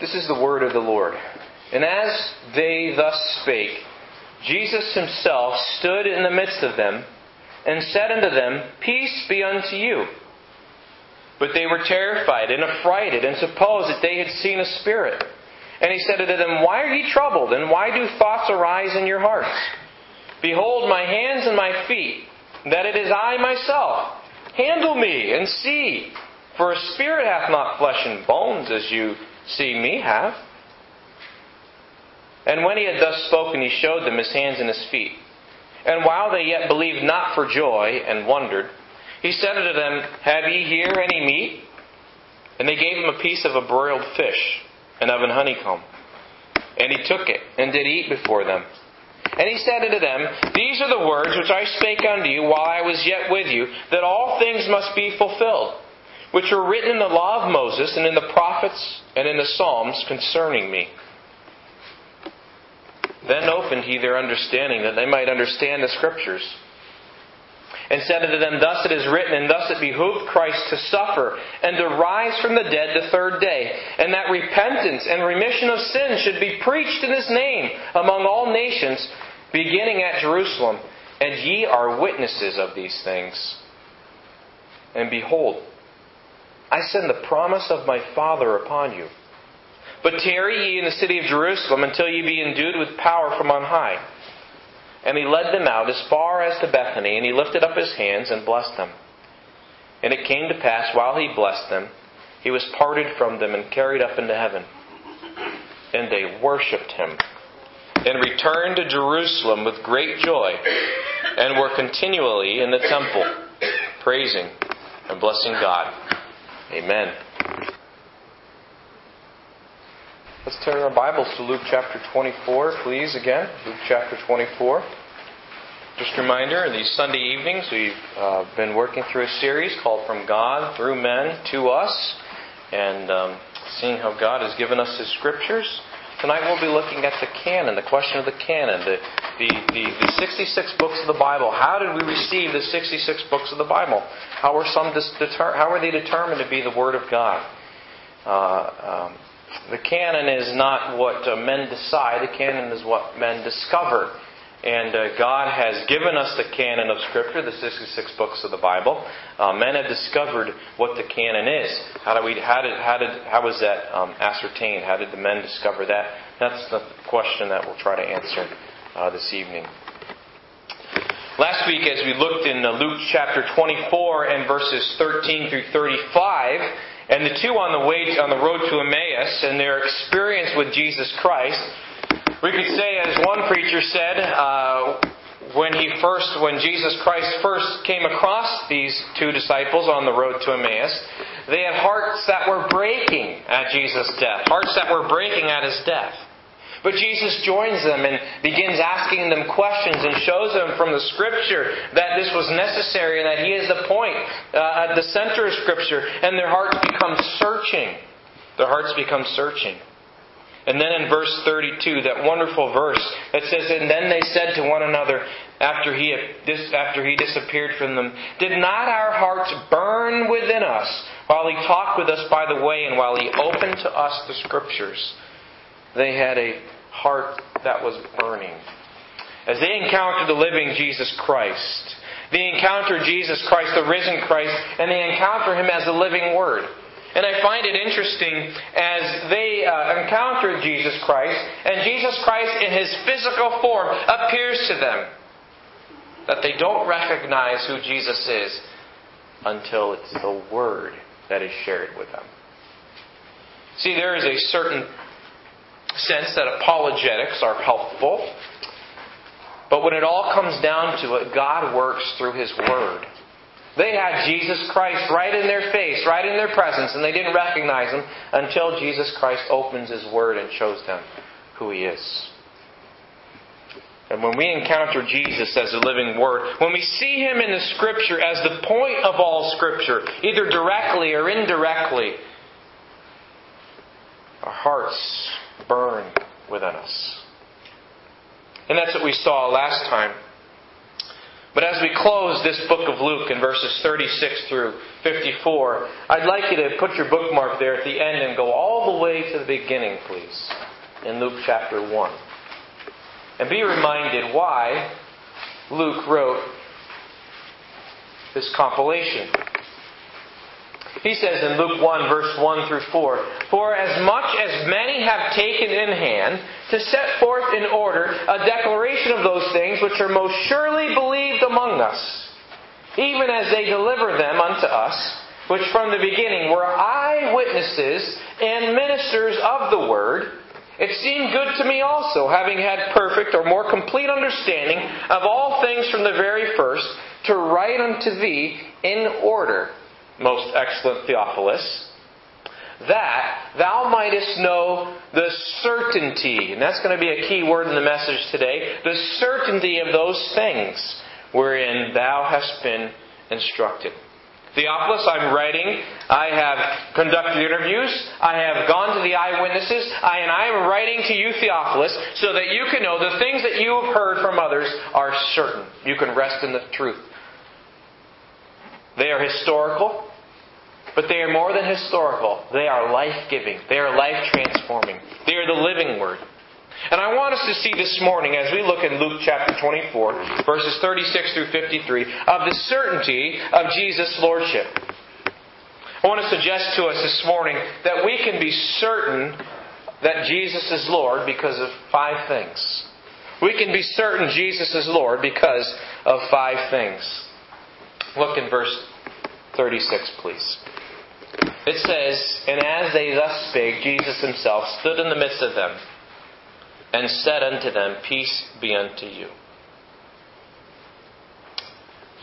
This is the word of the Lord. And as they thus spake, Jesus himself stood in the midst of them and said unto them, Peace be unto you. But they were terrified and affrighted and supposed that they had seen a spirit. And he said unto them, Why are ye troubled, and why do thoughts arise in your hearts? Behold my hands and my feet, that it is I myself. Handle me and see, for a spirit hath not flesh and bones, as you see me have. And when he had thus spoken, he showed them his hands and his feet. And while they yet believed not for joy and wondered, he said unto them, Have ye here any meat? And they gave him a piece of a broiled fish and of an honeycomb. And he took it and did eat before them. And he said unto them, These are the words which I spake unto you while I was yet with you, that all things must be fulfilled, which are written in the law of Moses and in the prophets and in the Psalms concerning me. Then opened he their understanding, that they might understand the Scriptures. And said unto them, Thus it is written, and thus it behooved Christ to suffer, and to rise from the dead the third day, and that repentance and remission of sins should be preached in his name among all nations, beginning at Jerusalem. And ye are witnesses of these things. And behold, I send the promise of my Father upon you. But tarry ye in the city of Jerusalem until ye be endued with power from on high. And he led them out as far as to Bethany, and he lifted up his hands and blessed them. And it came to pass, while he blessed them, he was parted from them and carried up into heaven. And they worshipped him, and returned to Jerusalem with great joy, and were continually in the temple, praising and blessing God. Amen. Let's turn our Bibles to Luke chapter 24, please, again. Luke chapter 24. Just a reminder, these Sunday evenings we've uh, been working through a series called From God Through Men to Us, and um, seeing how God has given us His Scriptures. Tonight we'll be looking at the canon, the question of the canon, the, the, the, the 66 books of the Bible. How did we receive the 66 books of the Bible? How were, some deter- how were they determined to be the Word of God? Uh, um, the canon is not what uh, men decide, the canon is what men discover. And uh, God has given us the canon of Scripture, the 66 books of the Bible. Uh, men have discovered what the canon is. How, do we, how, did, how, did, how was that um, ascertained? How did the men discover that? That's the question that we'll try to answer uh, this evening. Last week, as we looked in uh, Luke chapter 24 and verses 13 through 35, and the two on the way on the road to Emmaus and their experience with Jesus Christ, we could say, as one preacher said, uh, when he first, when Jesus Christ first came across these two disciples on the road to Emmaus, they had hearts that were breaking at Jesus' death, hearts that were breaking at his death. But Jesus joins them and begins asking them questions and shows them from the Scripture that this was necessary and that He is the point, uh, at the center of Scripture, and their hearts become searching. Their hearts become searching. And then in verse 32, that wonderful verse that says, And then they said to one another after he, after he disappeared from them, Did not our hearts burn within us while he talked with us by the way and while he opened to us the Scriptures? They had a heart that was burning. As they encountered the living Jesus Christ, they encounter Jesus Christ, the risen Christ, and they encounter Him as the living Word. And I find it interesting as they uh, encounter Jesus Christ, and Jesus Christ in His physical form appears to them, that they don't recognize who Jesus is until it's the Word that is shared with them. See, there is a certain sense that apologetics are helpful. But when it all comes down to it, God works through His Word. They had Jesus Christ right in their face, right in their presence, and they didn't recognize Him until Jesus Christ opens His Word and shows them who He is. And when we encounter Jesus as the living Word, when we see Him in the Scripture as the point of all Scripture, either directly or indirectly, our hearts burn within us. And that's what we saw last time. But as we close this book of Luke in verses 36 through 54, I'd like you to put your bookmark there at the end and go all the way to the beginning, please, in Luke chapter 1. And be reminded why Luke wrote this compilation. He says in Luke 1, verse 1 through 4 For as much as many have taken in hand to set forth in order a declaration of those things which are most surely believed among us, even as they deliver them unto us, which from the beginning were eyewitnesses and ministers of the word, it seemed good to me also, having had perfect or more complete understanding of all things from the very first, to write unto thee in order most excellent Theophilus, that thou mightest know the certainty, and that's going to be a key word in the message today, the certainty of those things wherein thou hast been instructed. Theophilus, I'm writing. I have conducted interviews. I have gone to the eyewitnesses. I, and I am writing to you, Theophilus, so that you can know the things that you have heard from others are certain. You can rest in the truth. They are historical, but they are more than historical. They are life giving. They are life transforming. They are the living Word. And I want us to see this morning, as we look in Luke chapter 24, verses 36 through 53, of the certainty of Jesus' Lordship. I want to suggest to us this morning that we can be certain that Jesus is Lord because of five things. We can be certain Jesus is Lord because of five things. Look in verse 36, please. It says, And as they thus spake, Jesus himself stood in the midst of them and said unto them, Peace be unto you.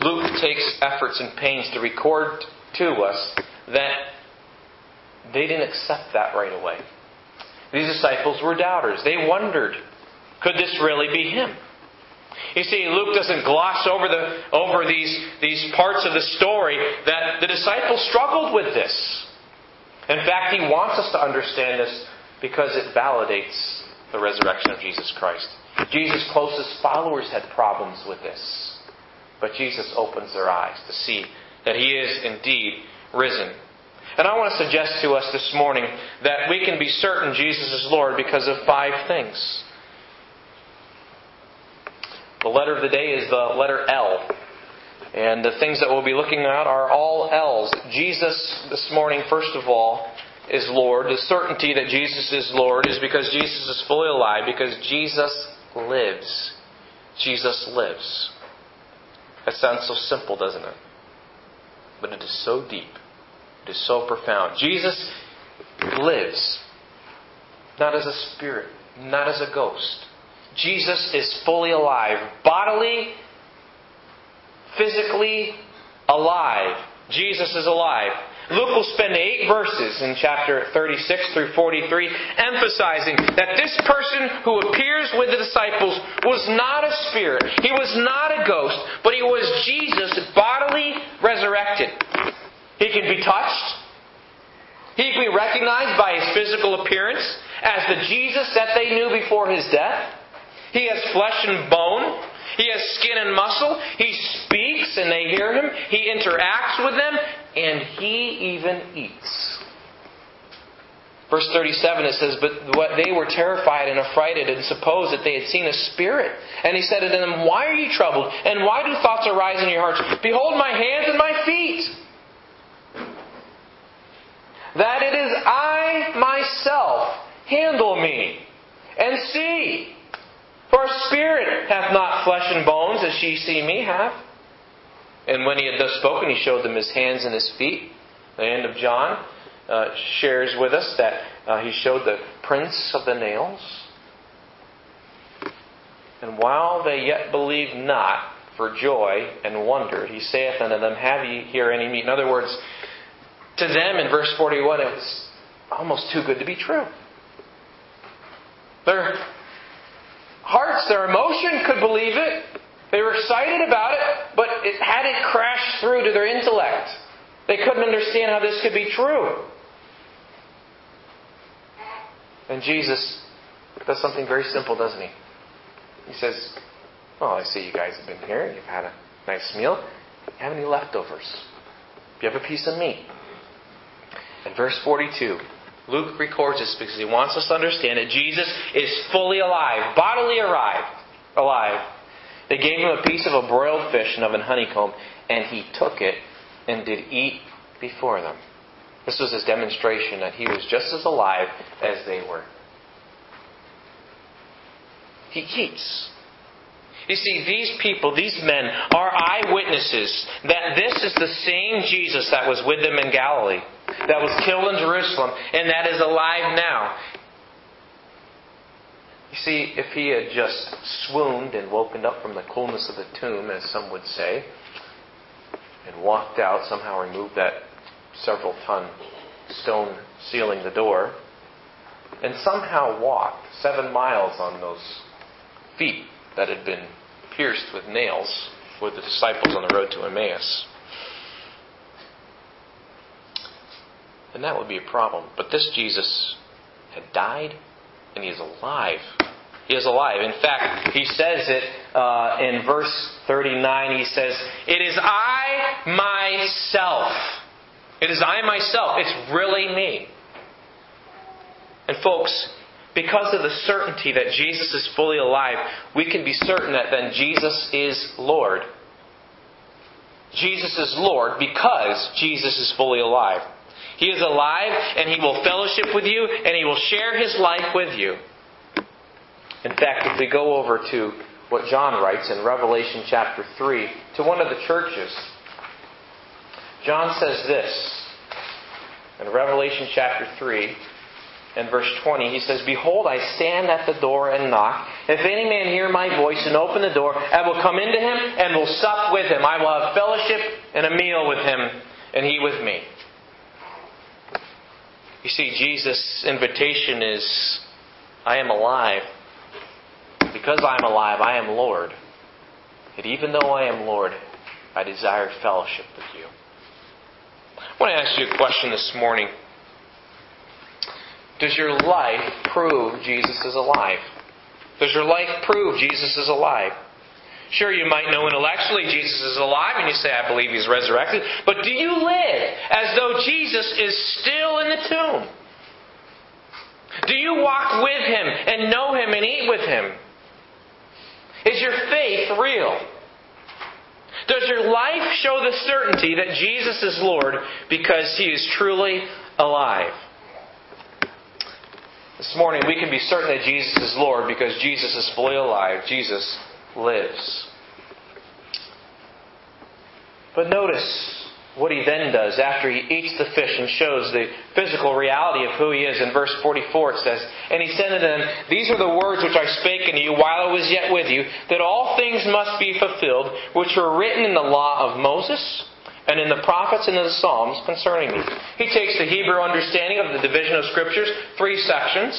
Luke takes efforts and pains to record to us that they didn't accept that right away. These disciples were doubters. They wondered, could this really be him? You see, Luke doesn't gloss over, the, over these, these parts of the story that the disciples struggled with this. In fact, he wants us to understand this because it validates the resurrection of Jesus Christ. Jesus' closest followers had problems with this. But Jesus opens their eyes to see that he is indeed risen. And I want to suggest to us this morning that we can be certain Jesus is Lord because of five things. The letter of the day is the letter L. And the things that we'll be looking at are all L's. Jesus, this morning, first of all, is Lord. The certainty that Jesus is Lord is because Jesus is fully alive, because Jesus lives. Jesus lives. That sounds so simple, doesn't it? But it is so deep. It is so profound. Jesus lives. Not as a spirit, not as a ghost. Jesus is fully alive, bodily, physically alive. Jesus is alive. Luke will spend eight verses in chapter 36 through 43 emphasizing that this person who appears with the disciples was not a spirit. He was not a ghost, but he was Jesus bodily resurrected. He can be touched. He can be recognized by his physical appearance as the Jesus that they knew before his death. He has flesh and bone. He has skin and muscle. He speaks and they hear him. He interacts with them and he even eats. Verse 37 it says, But what they were terrified and affrighted and supposed that they had seen a spirit. And he said to them, Why are you troubled? And why do thoughts arise in your hearts? Behold my hands and my feet. That it is I myself. Handle me and see. For spirit hath not flesh and bones, as ye see me have. And when he had thus spoken, he showed them his hands and his feet. The end of John uh, shares with us that uh, he showed the prints of the nails. And while they yet believed not, for joy and wonder, he saith unto them, Have ye here any meat? In other words, to them in verse 41, it was almost too good to be true. Their hearts, their emotion could believe it. They were excited about it, but it hadn't crashed through to their intellect. They couldn't understand how this could be true. And Jesus does something very simple, doesn't he? He says, Well, I see you guys have been here. You've had a Nice meal. You have any leftovers? Do you have a piece of meat? In verse 42, Luke records this because he wants us to understand that Jesus is fully alive, bodily alive. alive. They gave him a piece of a broiled fish and of an honeycomb, and he took it and did eat before them. This was his demonstration that he was just as alive as they were. He eats. You see, these people, these men, are eyewitnesses that this is the same Jesus that was with them in Galilee, that was killed in Jerusalem, and that is alive now. You see, if he had just swooned and woken up from the coolness of the tomb, as some would say, and walked out, somehow removed that several ton stone sealing the door, and somehow walked seven miles on those feet that had been pierced with nails with the disciples on the road to Emmaus. And that would be a problem. But this Jesus had died, and he is alive. He is alive. In fact, he says it uh, in verse 39. He says, It is I myself. It is I myself. It's really me. And folks, because of the certainty that Jesus is fully alive, we can be certain that then Jesus is Lord. Jesus is Lord because Jesus is fully alive. He is alive and He will fellowship with you and He will share His life with you. In fact, if we go over to what John writes in Revelation chapter 3 to one of the churches, John says this in Revelation chapter 3 and verse 20, he says, Behold, I stand at the door and knock. If any man hear my voice and open the door, I will come into him and will sup with him. I will have fellowship and a meal with him, and he with me. You see, Jesus' invitation is, I am alive. Because I am alive, I am Lord. And even though I am Lord, I desire fellowship with you. I want to ask you a question this morning. Does your life prove Jesus is alive? Does your life prove Jesus is alive? Sure, you might know intellectually Jesus is alive and you say, I believe he's resurrected. But do you live as though Jesus is still in the tomb? Do you walk with him and know him and eat with him? Is your faith real? Does your life show the certainty that Jesus is Lord because he is truly alive? This morning, we can be certain that Jesus is Lord because Jesus is fully alive. Jesus lives. But notice what he then does after he eats the fish and shows the physical reality of who he is. In verse 44 it says, And he said to them, These are the words which I spake unto you while I was yet with you, that all things must be fulfilled, which were written in the law of Moses and in the prophets and in the Psalms concerning me. He takes the Hebrew understanding of the division of Scriptures, three sections.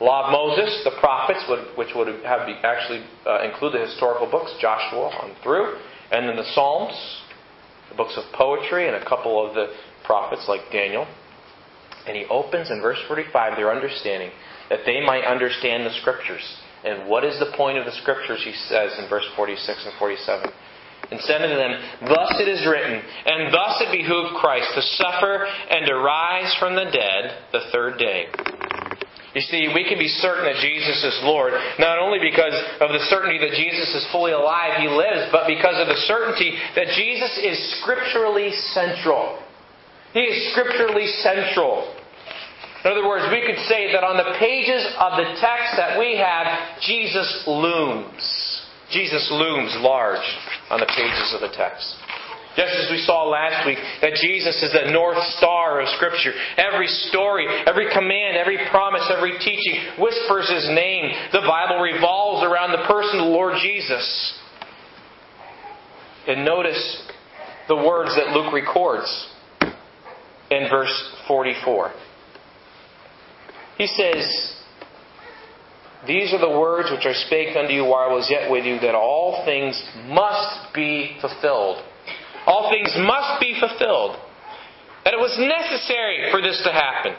Law of Moses, the prophets, which would have actually uh, include the historical books, Joshua on through, and then the Psalms, the books of poetry, and a couple of the prophets like Daniel. And he opens in verse 45 their understanding that they might understand the Scriptures. And what is the point of the Scriptures, he says in verse 46 and 47 and said unto them, Thus it is written, and thus it behooved Christ to suffer and to rise from the dead the third day. You see, we can be certain that Jesus is Lord, not only because of the certainty that Jesus is fully alive, He lives, but because of the certainty that Jesus is scripturally central. He is scripturally central. In other words, we could say that on the pages of the text that we have, Jesus looms. Jesus looms large on the pages of the text. Just as we saw last week, that Jesus is the north star of Scripture. Every story, every command, every promise, every teaching whispers His name. The Bible revolves around the person of the Lord Jesus. And notice the words that Luke records in verse 44. He says, these are the words which I spake unto you while I was yet with you, that all things must be fulfilled. All things must be fulfilled. That it was necessary for this to happen.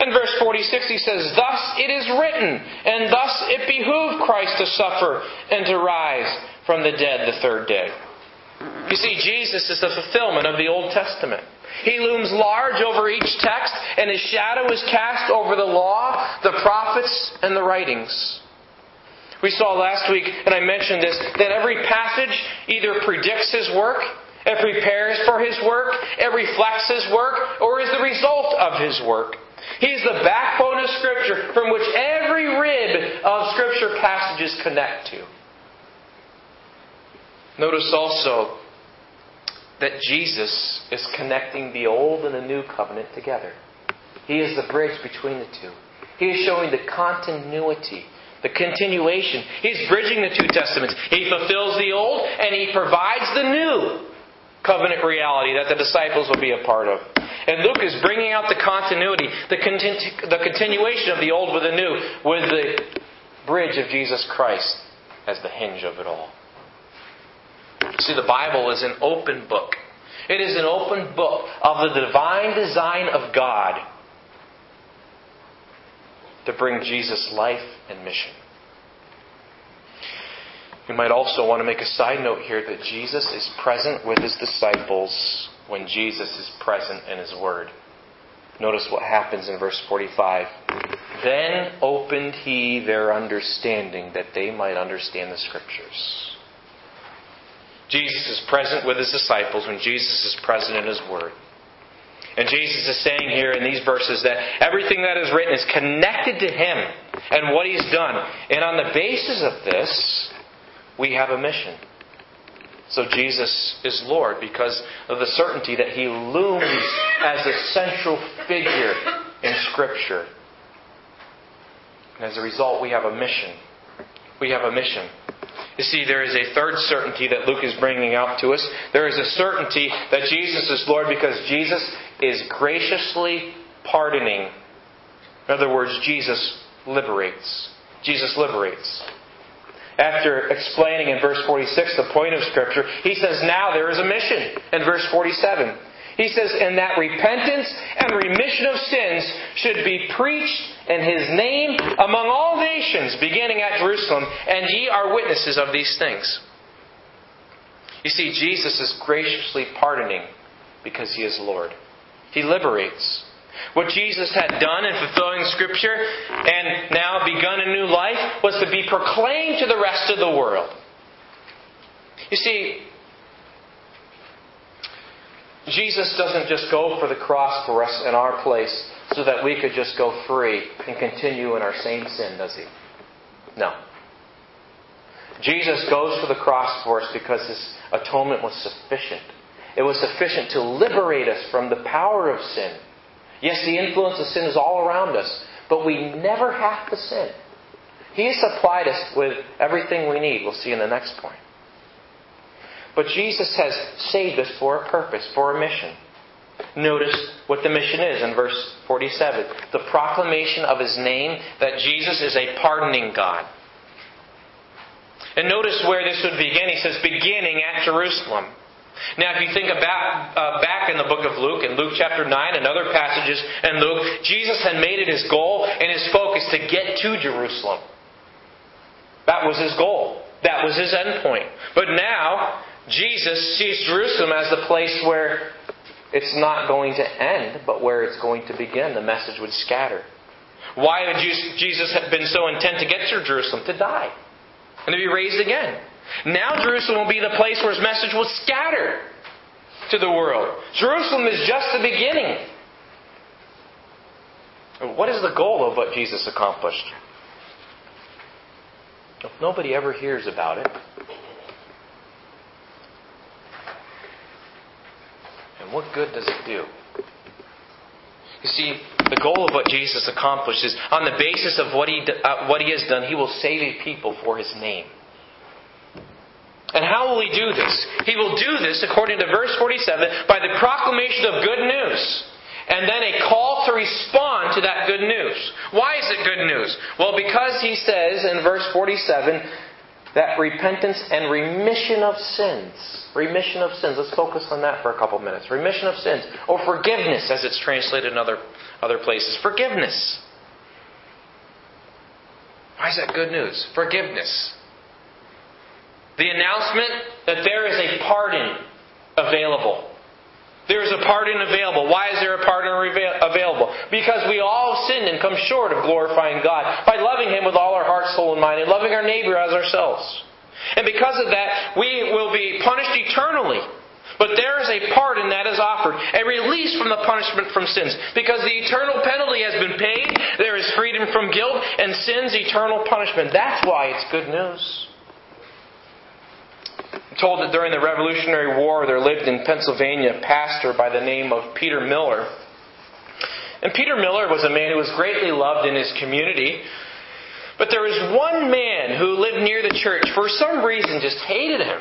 In verse 46, he says, Thus it is written, and thus it behooved Christ to suffer and to rise from the dead the third day. You see, Jesus is the fulfillment of the Old Testament. He looms large over each text, and his shadow is cast over the law, the prophets, and the writings. We saw last week, and I mentioned this, that every passage either predicts his work, it prepares for his work, it reflects his work, or is the result of his work. He is the backbone of Scripture from which every rib of Scripture passages connect to. Notice also that Jesus is connecting the old and the new covenant together. He is the bridge between the two. He is showing the continuity, the continuation. He's bridging the two testaments. He fulfills the old and he provides the new covenant reality that the disciples will be a part of. And Luke is bringing out the continuity, the, continu- the continuation of the old with the new, with the bridge of Jesus Christ as the hinge of it all. See, the Bible is an open book. It is an open book of the divine design of God to bring Jesus life and mission. You might also want to make a side note here that Jesus is present with his disciples when Jesus is present in his word. Notice what happens in verse 45. Then opened he their understanding that they might understand the scriptures. Jesus is present with his disciples when Jesus is present in his word. And Jesus is saying here in these verses that everything that is written is connected to him and what he's done. And on the basis of this, we have a mission. So Jesus is Lord because of the certainty that he looms as a central figure in Scripture. And as a result, we have a mission. We have a mission. You see, there is a third certainty that Luke is bringing out to us. There is a certainty that Jesus is Lord because Jesus is graciously pardoning. In other words, Jesus liberates. Jesus liberates. After explaining in verse 46 the point of Scripture, he says, Now there is a mission in verse 47. He says, And that repentance and remission of sins should be preached in his name among all nations, beginning at Jerusalem, and ye are witnesses of these things. You see, Jesus is graciously pardoning because he is Lord. He liberates. What Jesus had done in fulfilling Scripture and now begun a new life was to be proclaimed to the rest of the world. You see, Jesus doesn't just go for the cross for us in our place so that we could just go free and continue in our same sin, does he? No. Jesus goes to the cross for us because his atonement was sufficient. It was sufficient to liberate us from the power of sin. Yes, the influence of sin is all around us, but we never have to sin. He has supplied us with everything we need. We'll see in the next point. But Jesus has saved us for a purpose, for a mission. Notice what the mission is in verse 47 the proclamation of his name that Jesus is a pardoning God. And notice where this would begin. He says, beginning at Jerusalem. Now, if you think about uh, back in the book of Luke, in Luke chapter 9 and other passages in Luke, Jesus had made it his goal and his focus to get to Jerusalem. That was his goal. That was his end point. But now, Jesus sees Jerusalem as the place where it's not going to end, but where it's going to begin. The message would scatter. Why would Jesus have been so intent to get to Jerusalem? To die. And to be raised again. Now Jerusalem will be the place where his message will scatter to the world. Jerusalem is just the beginning. What is the goal of what Jesus accomplished? If nobody ever hears about it, what good does it do? You see, the goal of what Jesus accomplished is on the basis of what he, uh, what he has done, he will save a people for his name. And how will he do this? He will do this, according to verse 47, by the proclamation of good news. And then a call to respond to that good news. Why is it good news? Well, because he says in verse 47 that repentance and remission of sins. Remission of sins. Let's focus on that for a couple minutes. Remission of sins, or forgiveness, as it's translated in other, other places. Forgiveness. Why is that good news? Forgiveness. The announcement that there is a pardon available. There is a pardon available. Why is there a pardon available? Because we all sinned and come short of glorifying God by loving Him with all our heart, soul, and mind, and loving our neighbor as ourselves. And because of that, we will be punished eternally. But there is a pardon that is offered, a release from the punishment from sins. Because the eternal penalty has been paid, there is freedom from guilt, and sin's eternal punishment. That's why it's good news told that during the Revolutionary War there lived in Pennsylvania a pastor by the name of Peter Miller. And Peter Miller was a man who was greatly loved in his community. But there was one man who lived near the church, for some reason just hated him.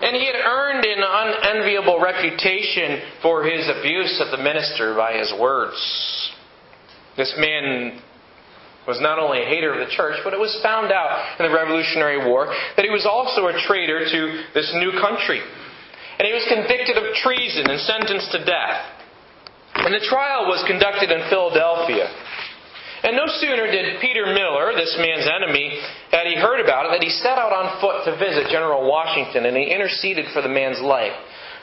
And he had earned an unenviable reputation for his abuse of the minister by his words. This man was not only a hater of the church, but it was found out in the Revolutionary War that he was also a traitor to this new country. And he was convicted of treason and sentenced to death. And the trial was conducted in Philadelphia. And no sooner did Peter Miller, this man's enemy, had he heard about it, that he set out on foot to visit General Washington and he interceded for the man's life.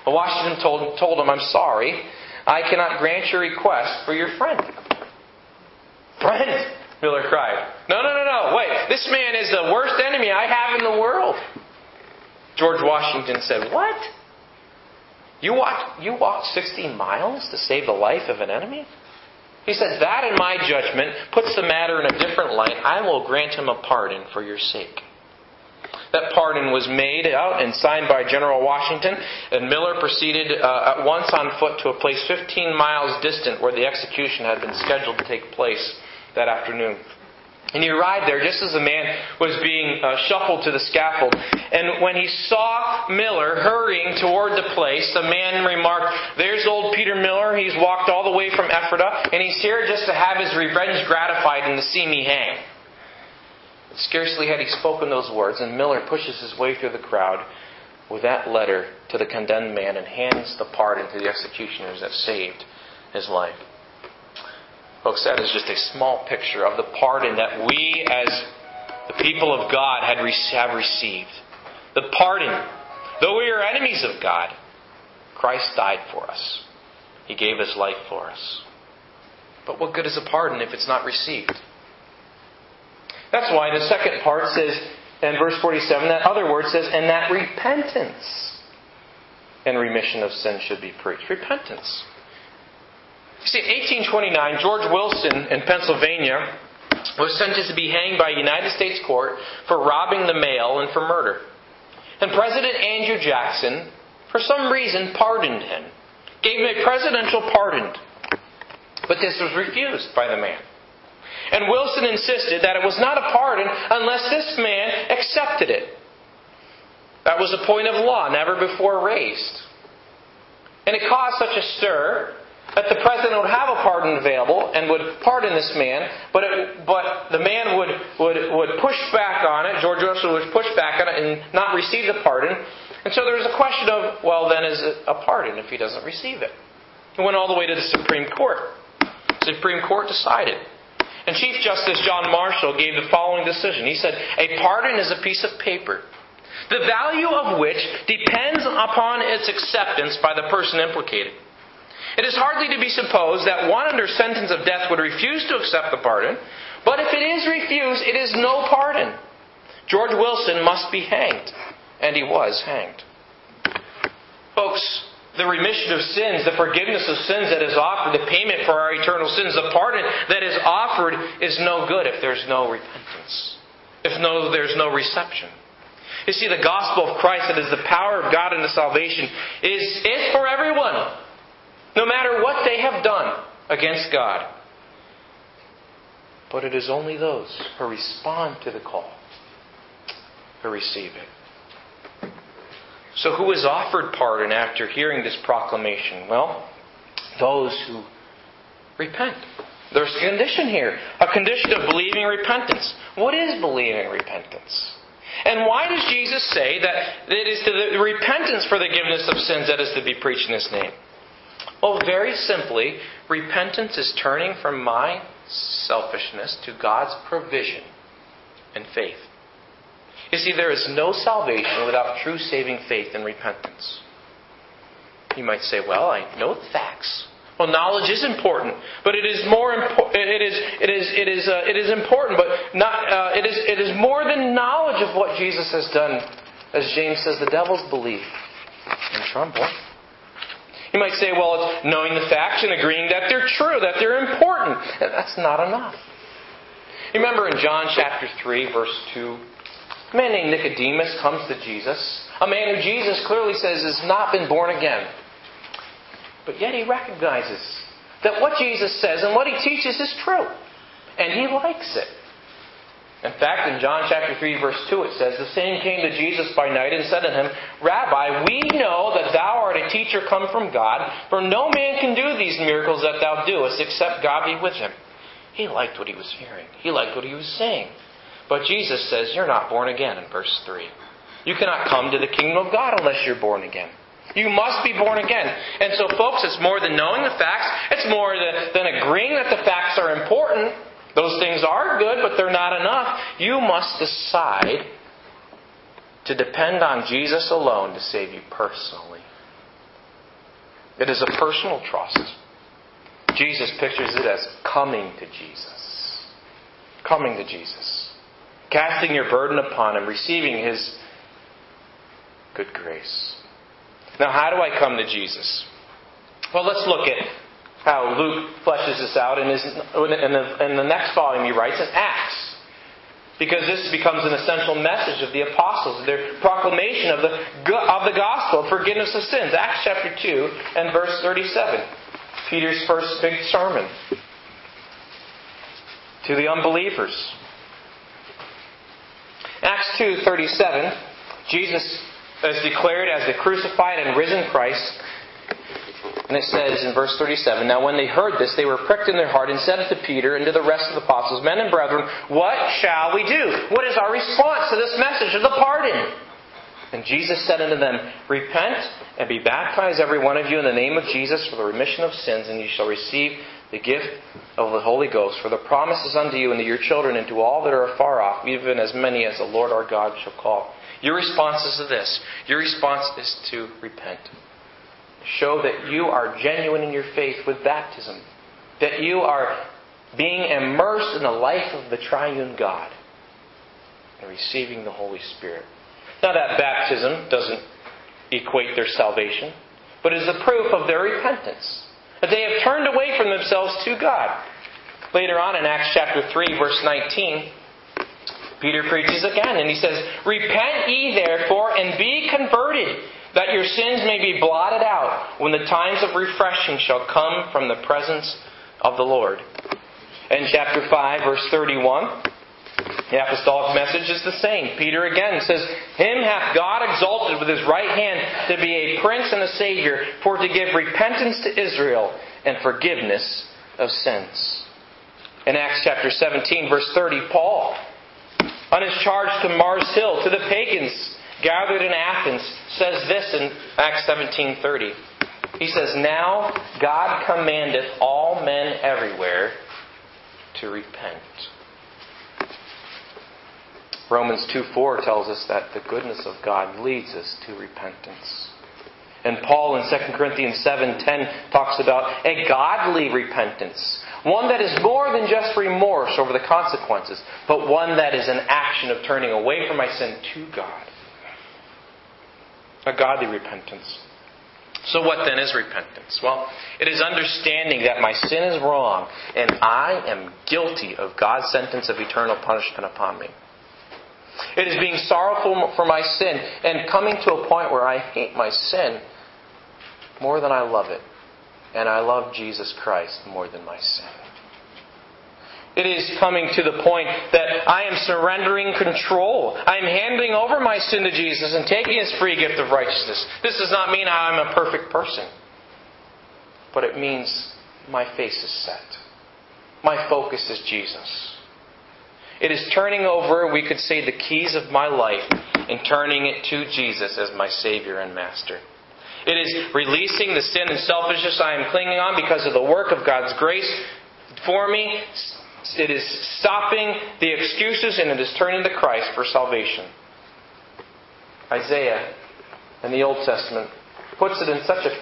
But Washington told, told him, I'm sorry, I cannot grant your request for your friend. Friend? Miller cried. No, no, no, no. Wait. This man is the worst enemy I have in the world. George Washington said, What? You walked, you walked 60 miles to save the life of an enemy? He said, That, in my judgment, puts the matter in a different light. I will grant him a pardon for your sake. That pardon was made out and signed by General Washington, and Miller proceeded uh, at once on foot to a place 15 miles distant where the execution had been scheduled to take place that afternoon. And he arrived there just as the man was being uh, shuffled to the scaffold. And when he saw Miller hurrying toward the place, the man remarked, There's old Peter Miller. He's walked all the way from Ephrata, and he's here just to have his revenge gratified and to see me hang. But scarcely had he spoken those words, and Miller pushes his way through the crowd with that letter to the condemned man and hands the pardon to the executioners that saved his life. Folks, that is just a small picture of the pardon that we as the people of God had have received. The pardon. Though we are enemies of God, Christ died for us. He gave his life for us. But what good is a pardon if it's not received? That's why the second part says, in verse 47, that other word says, and that repentance and remission of sin should be preached. Repentance. See, in 1829, George Wilson in Pennsylvania was sentenced to be hanged by a United States court for robbing the mail and for murder. And President Andrew Jackson, for some reason, pardoned him, gave him a presidential pardon. But this was refused by the man. And Wilson insisted that it was not a pardon unless this man accepted it. That was a point of law never before raised. And it caused such a stir that the president would have a pardon available and would pardon this man, but it, but the man would, would, would push back on it, George Russell would push back on it and not receive the pardon. And so there was a question of, well, then is it a pardon if he doesn't receive it? It went all the way to the Supreme Court. The Supreme Court decided. And Chief Justice John Marshall gave the following decision. He said, A pardon is a piece of paper, the value of which depends upon its acceptance by the person implicated. It is hardly to be supposed that one under sentence of death would refuse to accept the pardon, but if it is refused, it is no pardon. George Wilson must be hanged, and he was hanged. Folks, the remission of sins, the forgiveness of sins that is offered, the payment for our eternal sins, the pardon that is offered is no good if there's no repentance, if no, there's no reception. You see, the gospel of Christ, that is the power of God into salvation, is, is for everyone no matter what they have done against God. But it is only those who respond to the call who receive it. So, who is offered pardon after hearing this proclamation? Well, those who repent. There's a condition here a condition of believing repentance. What is believing repentance? And why does Jesus say that it is to the repentance for the forgiveness of sins that is to be preached in His name? Well, very simply, Repentance is turning from my selfishness to God's provision and faith. You see, there is no salvation without true saving faith and repentance. You might say, well, I know the facts. Well, knowledge is important, but it is more important. It is it is it is uh, it is important, but not. Uh, it is it is more than knowledge of what Jesus has done. As James says, the devil's belief and tremble. You might say, well, it's knowing the facts and agreeing that they're true, that they're important. That's not enough. Remember in John chapter 3, verse 2, a man named Nicodemus comes to Jesus, a man who Jesus clearly says has not been born again. But yet he recognizes that what Jesus says and what he teaches is true. And he likes it. In fact, in John chapter 3, verse 2, it says, The same came to Jesus by night and said to him, Rabbi, we know that thou teacher come from God, for no man can do these miracles that thou doest except God be with him. He liked what he was hearing. He liked what he was saying. But Jesus says, You're not born again in verse 3. You cannot come to the kingdom of God unless you're born again. You must be born again. And so, folks, it's more than knowing the facts. It's more than, agreeing that the facts are important. Those things are good, but they're not enough. You must decide to depend on Jesus alone to save you personally. It is a personal trust. Jesus pictures it as coming to Jesus. Coming to Jesus. Casting your burden upon Him, receiving His good grace. Now, how do I come to Jesus? Well, let's look at how Luke fleshes this out in, his, in, the, in the next volume he writes in Acts. Because this becomes an essential message of the apostles, their proclamation of the, of the gospel, forgiveness of sins. Acts chapter 2 and verse 37. Peter's first big sermon to the unbelievers. Acts 2:37, Jesus is declared as the crucified and risen Christ and it says in verse 37 Now when they heard this, they were pricked in their heart and said unto Peter and to the rest of the apostles, Men and brethren, what shall we do? What is our response to this message of the pardon? And Jesus said unto them, Repent and be baptized, every one of you, in the name of Jesus for the remission of sins, and you shall receive the gift of the Holy Ghost. For the promise is unto you and to your children and to all that are afar off, even as many as the Lord our God shall call. Your response is to this. Your response is to repent show that you are genuine in your faith with baptism, that you are being immersed in the life of the triune God and receiving the Holy Spirit. Now, that baptism doesn't equate their salvation, but is the proof of their repentance, that they have turned away from themselves to God. Later on in Acts chapter 3, verse 19, Peter preaches again, and he says, Repent ye therefore and be converted that your sins may be blotted out when the times of refreshing shall come from the presence of the Lord. In chapter 5, verse 31, the apostolic message is the same. Peter again says, Him hath God exalted with his right hand to be a prince and a savior, for to give repentance to Israel and forgiveness of sins. In Acts chapter 17, verse 30, Paul, on his charge to Mars Hill, to the pagans, gathered in Athens says this in Acts 17:30. He says, "Now God commandeth all men everywhere to repent." Romans 2:4 tells us that the goodness of God leads us to repentance. And Paul in 2 Corinthians 7:10 talks about a godly repentance, one that is more than just remorse over the consequences, but one that is an action of turning away from my sin to God a godly repentance. So, what then is repentance? Well, it is understanding that my sin is wrong and I am guilty of God's sentence of eternal punishment upon me. It is being sorrowful for my sin and coming to a point where I hate my sin more than I love it. And I love Jesus Christ more than my sin. It is coming to the point that I am surrendering control. I am handing over my sin to Jesus and taking His free gift of righteousness. This does not mean I'm a perfect person, but it means my face is set. My focus is Jesus. It is turning over, we could say, the keys of my life and turning it to Jesus as my Savior and Master. It is releasing the sin and selfishness I am clinging on because of the work of God's grace for me. It is stopping the excuses and it is turning to Christ for salvation. Isaiah in the Old Testament puts it in such a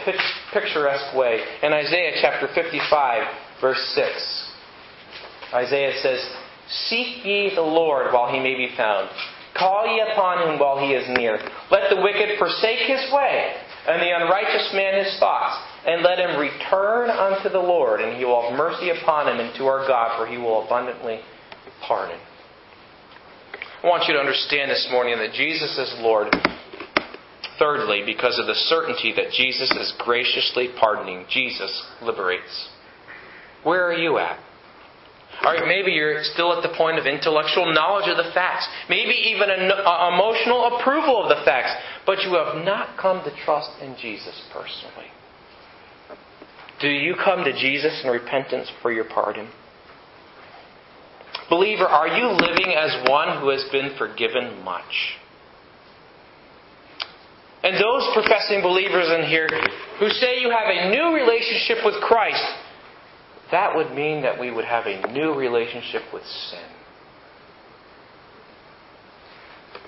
picturesque way. In Isaiah chapter 55, verse 6, Isaiah says, Seek ye the Lord while he may be found. Call ye upon him while he is near. Let the wicked forsake his way, and the unrighteous man his thoughts, and let him return unto the Lord, and he will have mercy upon him and to our God, for he will abundantly pardon. I want you to understand this morning that Jesus is Lord. Thirdly, because of the certainty that Jesus is graciously pardoning, Jesus liberates. Where are you at? Or maybe you're still at the point of intellectual knowledge of the facts, maybe even an emotional approval of the facts, but you have not come to trust in Jesus personally. Do you come to Jesus in repentance for your pardon? Believer, are you living as one who has been forgiven much? And those professing believers in here who say you have a new relationship with Christ, that would mean that we would have a new relationship with sin.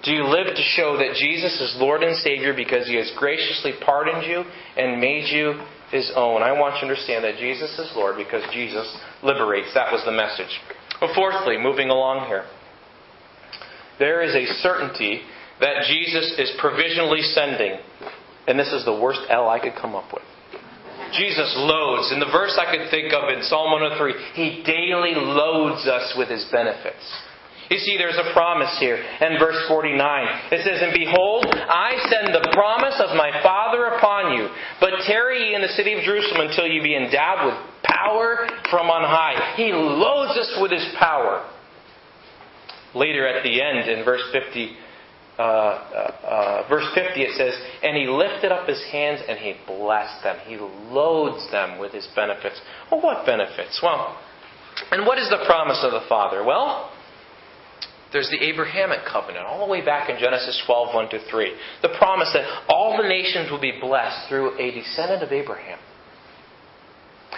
Do you live to show that Jesus is Lord and Savior because He has graciously pardoned you and made you His own? I want you to understand that Jesus is Lord because Jesus liberates. That was the message. But fourthly, moving along here, there is a certainty that Jesus is provisionally sending. And this is the worst L I could come up with. Jesus loads. In the verse I could think of in Psalm 103, He daily loads us with His benefits. You see, there's a promise here. In verse 49, it says, And behold, I send the promise of my Father upon you, but tarry ye in the city of Jerusalem until you be endowed with power from on high. He loads us with His power. Later at the end, in verse 50, uh, uh, uh, verse 50 it says, And he lifted up his hands and he blessed them. He loads them with his benefits. Well, what benefits? Well, and what is the promise of the Father? Well, there's the Abrahamic covenant, all the way back in Genesis 12, 1 to 3. The promise that all the nations will be blessed through a descendant of Abraham.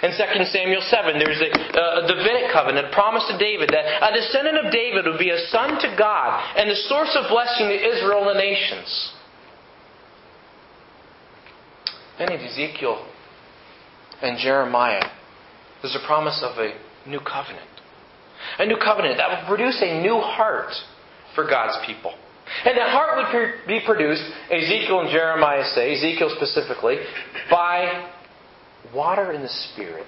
In 2 Samuel 7, there's a, uh, Davidic covenant promise to David that a descendant of David would be a son to God and the source of blessing to Israel and the nations. Then in Ezekiel and Jeremiah, there's a promise of a new covenant. A new covenant that will produce a new heart for God's people. And that heart would be produced, Ezekiel and Jeremiah say, Ezekiel specifically, by water in the Spirit.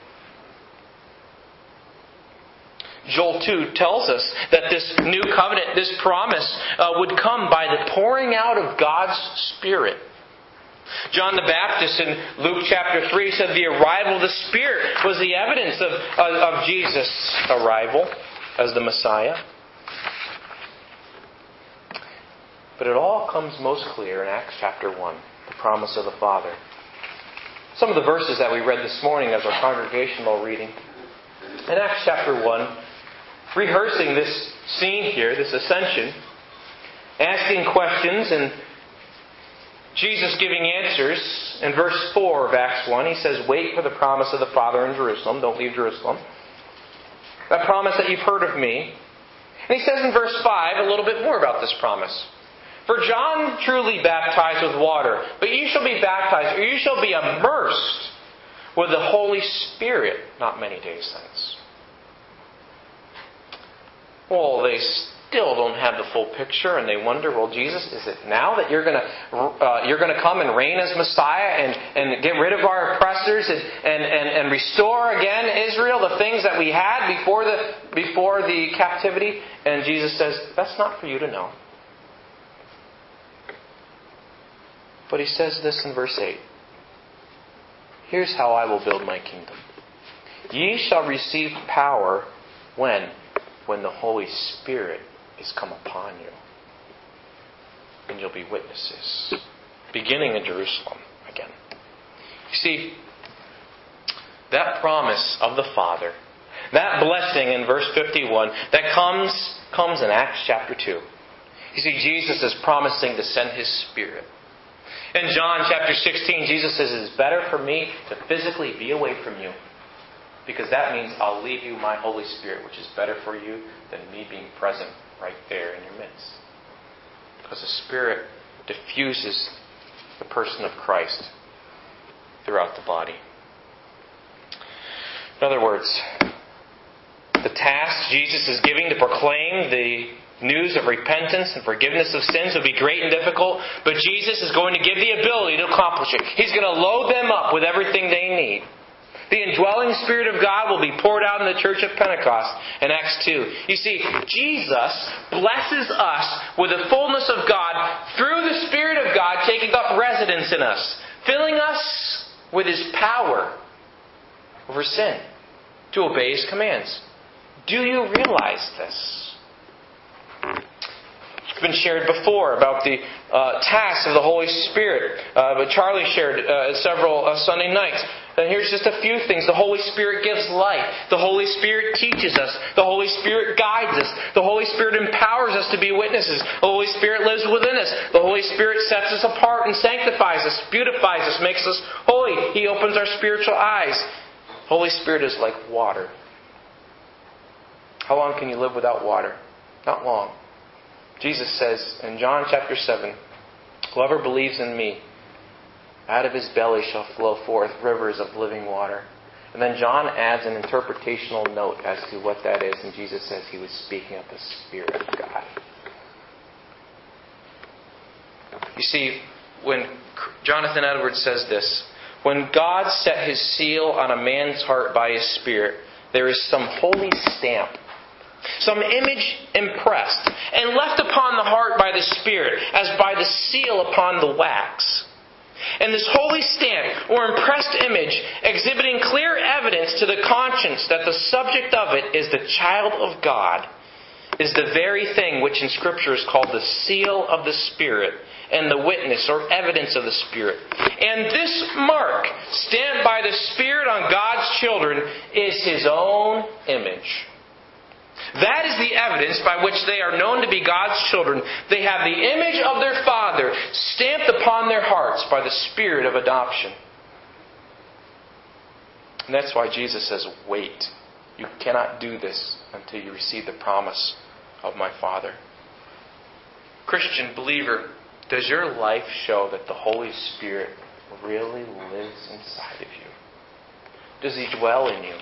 Joel 2 tells us that this new covenant, this promise, uh, would come by the pouring out of God's Spirit. John the Baptist in Luke chapter 3 said the arrival of the Spirit was the evidence of, of, of Jesus' arrival as the Messiah. But it all comes most clear in Acts chapter 1, the promise of the Father. Some of the verses that we read this morning as our congregational reading. In Acts chapter 1, rehearsing this scene here, this ascension, asking questions and Jesus giving answers. In verse 4 of Acts 1, he says, Wait for the promise of the Father in Jerusalem. Don't leave Jerusalem. That promise that you've heard of me. And he says in verse 5 a little bit more about this promise. For John truly baptized with water, but you shall be baptized, or you shall be immersed with the Holy Spirit not many days hence. Well, they still don't have the full picture, and they wonder, well, Jesus, is it now that you're going to uh, you're going to come and reign as Messiah and, and get rid of our oppressors and, and, and, and restore again Israel the things that we had before the before the captivity? And Jesus says, that's not for you to know. But he says this in verse 8 Here's how I will build my kingdom. Ye shall receive power when? When the Holy Spirit is come upon you. And you'll be witnesses. Beginning in Jerusalem again. You see, that promise of the Father, that blessing in verse 51, that comes, comes in Acts chapter 2. You see, Jesus is promising to send His Spirit. In John chapter 16, Jesus says, It is better for me to physically be away from you because that means I'll leave you my Holy Spirit, which is better for you than me being present right there in your midst. Because the Spirit diffuses the person of Christ throughout the body. In other words, the task Jesus is giving to proclaim the news of repentance and forgiveness of sins will be great and difficult, but Jesus is going to give the ability to accomplish it. He's going to load them up with everything they need. The indwelling Spirit of God will be poured out in the church of Pentecost in Acts 2. You see, Jesus blesses us with the fullness of God through the Spirit of God taking up residence in us, filling us with His power over sin to obey His commands. Do you realize this? Been shared before about the uh, tasks of the Holy Spirit, uh, but Charlie shared uh, several uh, Sunday nights. And here's just a few things. The Holy Spirit gives life. The Holy Spirit teaches us. The Holy Spirit guides us. The Holy Spirit empowers us to be witnesses. The Holy Spirit lives within us. The Holy Spirit sets us apart and sanctifies us, beautifies us, makes us holy. He opens our spiritual eyes. Holy Spirit is like water. How long can you live without water? Not long. Jesus says in John chapter 7 Whoever believes in me, out of his belly shall flow forth rivers of living water. And then John adds an interpretational note as to what that is, and Jesus says he was speaking of the Spirit of God. You see, when Jonathan Edwards says this, when God set his seal on a man's heart by his Spirit, there is some holy stamp some image impressed and left upon the heart by the Spirit, as by the seal upon the wax. And this holy stamp or impressed image exhibiting clear evidence to the conscience that the subject of it is the child of God is the very thing which in Scripture is called the seal of the Spirit and the witness or evidence of the Spirit. And this mark, stamped by the Spirit on God's children, is His own image. That is the evidence by which they are known to be God's children. They have the image of their Father stamped upon their hearts by the Spirit of adoption. And that's why Jesus says, Wait. You cannot do this until you receive the promise of my Father. Christian believer, does your life show that the Holy Spirit really lives inside of you? Does He dwell in you?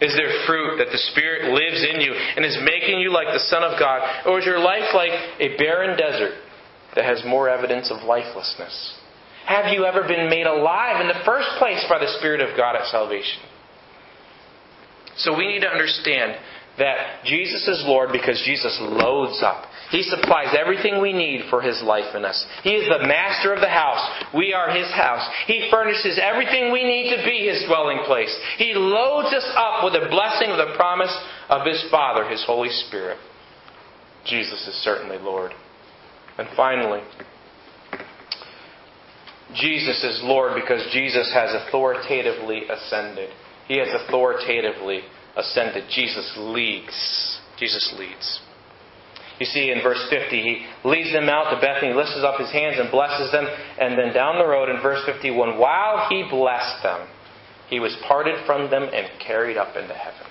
Is there fruit that the Spirit lives in you and is making you like the Son of God? Or is your life like a barren desert that has more evidence of lifelessness? Have you ever been made alive in the first place by the Spirit of God at salvation? So we need to understand that Jesus is Lord because Jesus loads up. He supplies everything we need for His life in us. He is the master of the house. We are His house. He furnishes everything we need to be His dwelling place. He loads us up with the blessing of the promise of His Father, His Holy Spirit. Jesus is certainly Lord. And finally, Jesus is Lord because Jesus has authoritatively ascended. He has authoritatively ascended. Jesus leads. Jesus leads. You see in verse 50, he leads them out to Bethany, lifts up his hands and blesses them. And then down the road in verse 51, while he blessed them, he was parted from them and carried up into heaven.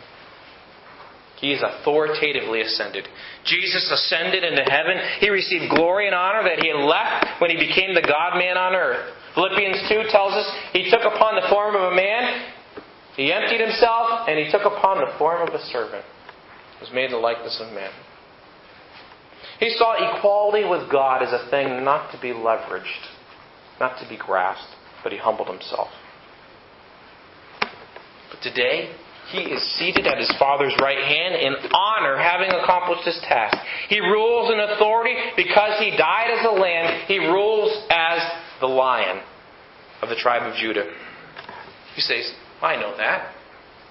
He is authoritatively ascended. Jesus ascended into heaven. He received glory and honor that he had left when he became the God man on earth. Philippians 2 tells us he took upon the form of a man, he emptied himself, and he took upon the form of a servant. He was made in the likeness of man. He saw equality with God as a thing not to be leveraged, not to be grasped, but he humbled himself. But today, he is seated at his Father's right hand in honor, having accomplished his task. He rules in authority because he died as a lamb. He rules as the lion of the tribe of Judah. He says, I know that.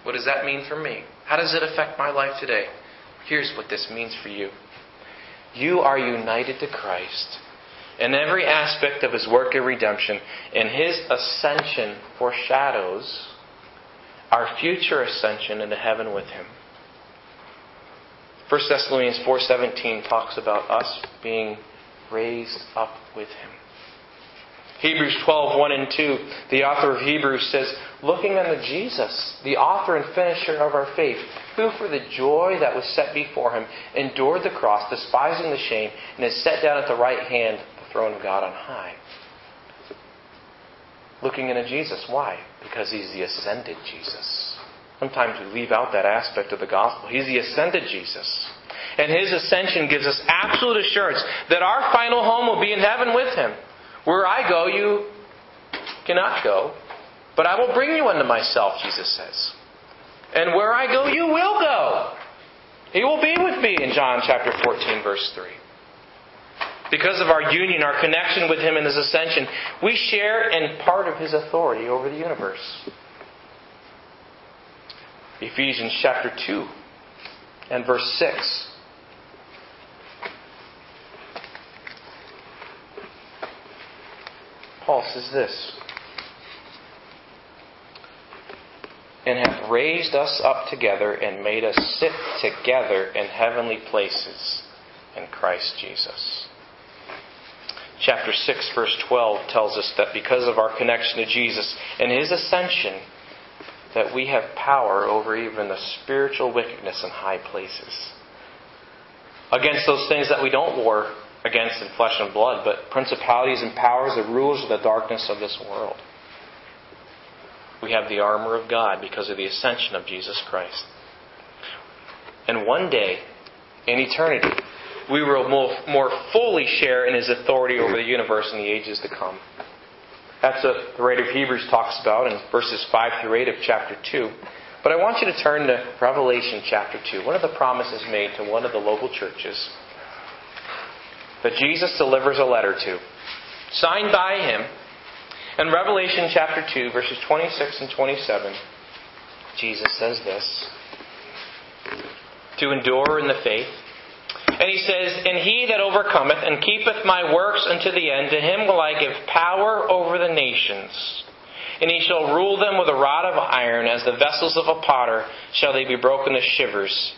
What does that mean for me? How does it affect my life today? Here's what this means for you. You are united to Christ in every aspect of his work of redemption, and his ascension foreshadows our future ascension into heaven with him. 1 Thessalonians 4:17 talks about us being raised up with him. Hebrews 12, 1 and 2, the author of Hebrews says, Looking unto Jesus, the author and finisher of our faith, who for the joy that was set before him endured the cross, despising the shame, and is set down at the right hand of the throne of God on high. Looking unto Jesus. Why? Because he's the ascended Jesus. Sometimes we leave out that aspect of the gospel. He's the ascended Jesus. And his ascension gives us absolute assurance that our final home will be in heaven with him. Where I go, you cannot go, but I will bring you unto myself, Jesus says. And where I go, you will go. He will be with me in John chapter 14, verse 3. Because of our union, our connection with Him in His ascension, we share in part of His authority over the universe. Ephesians chapter 2 and verse 6. Paul says this and hath raised us up together and made us sit together in heavenly places in Christ Jesus. Chapter 6, verse 12 tells us that because of our connection to Jesus and his ascension, that we have power over even the spiritual wickedness in high places. Against those things that we don't war against in flesh and blood, but principalities and powers, the rulers of the darkness of this world. We have the armor of God because of the ascension of Jesus Christ. And one day, in eternity, we will more fully share in His authority over the universe in the ages to come. That's what the writer of Hebrews talks about in verses 5 through 8 of chapter 2. But I want you to turn to Revelation chapter 2, one of the promises made to one of the local churches that Jesus delivers a letter to, signed by him. In Revelation chapter 2, verses 26 and 27, Jesus says this to endure in the faith. And he says, And he that overcometh and keepeth my works unto the end, to him will I give power over the nations. And he shall rule them with a rod of iron, as the vessels of a potter shall they be broken to shivers,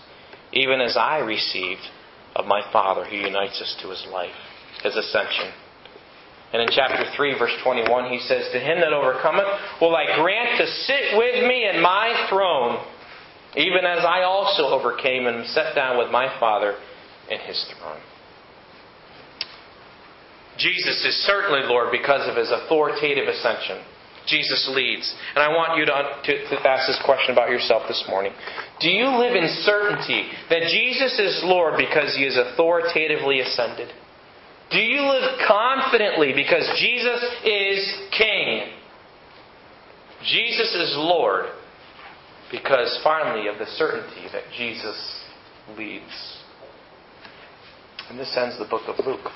even as I received of my Father who unites us to his life, his ascension. And in chapter 3, verse 21, he says, To him that overcometh will I grant to sit with me in my throne, even as I also overcame and set down with my Father in his throne. Jesus is certainly Lord because of his authoritative ascension. Jesus leads. And I want you to, to, to, ask this question about yourself this morning. Do you live in certainty that Jesus is Lord because he is authoritatively ascended? Do you live confidently because Jesus is King? Jesus is Lord because finally of the certainty that Jesus leads. And this ends the book of Luke.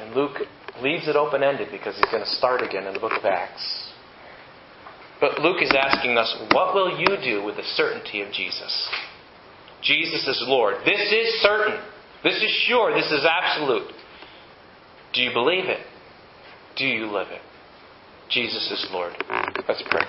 And Luke leaves it open ended because he's going to start again in the book of Acts. But Luke is asking us, what will you do with the certainty of Jesus? Jesus is Lord. This is certain. This is sure. This is absolute. Do you believe it? Do you live it? Jesus is Lord. Let's pray.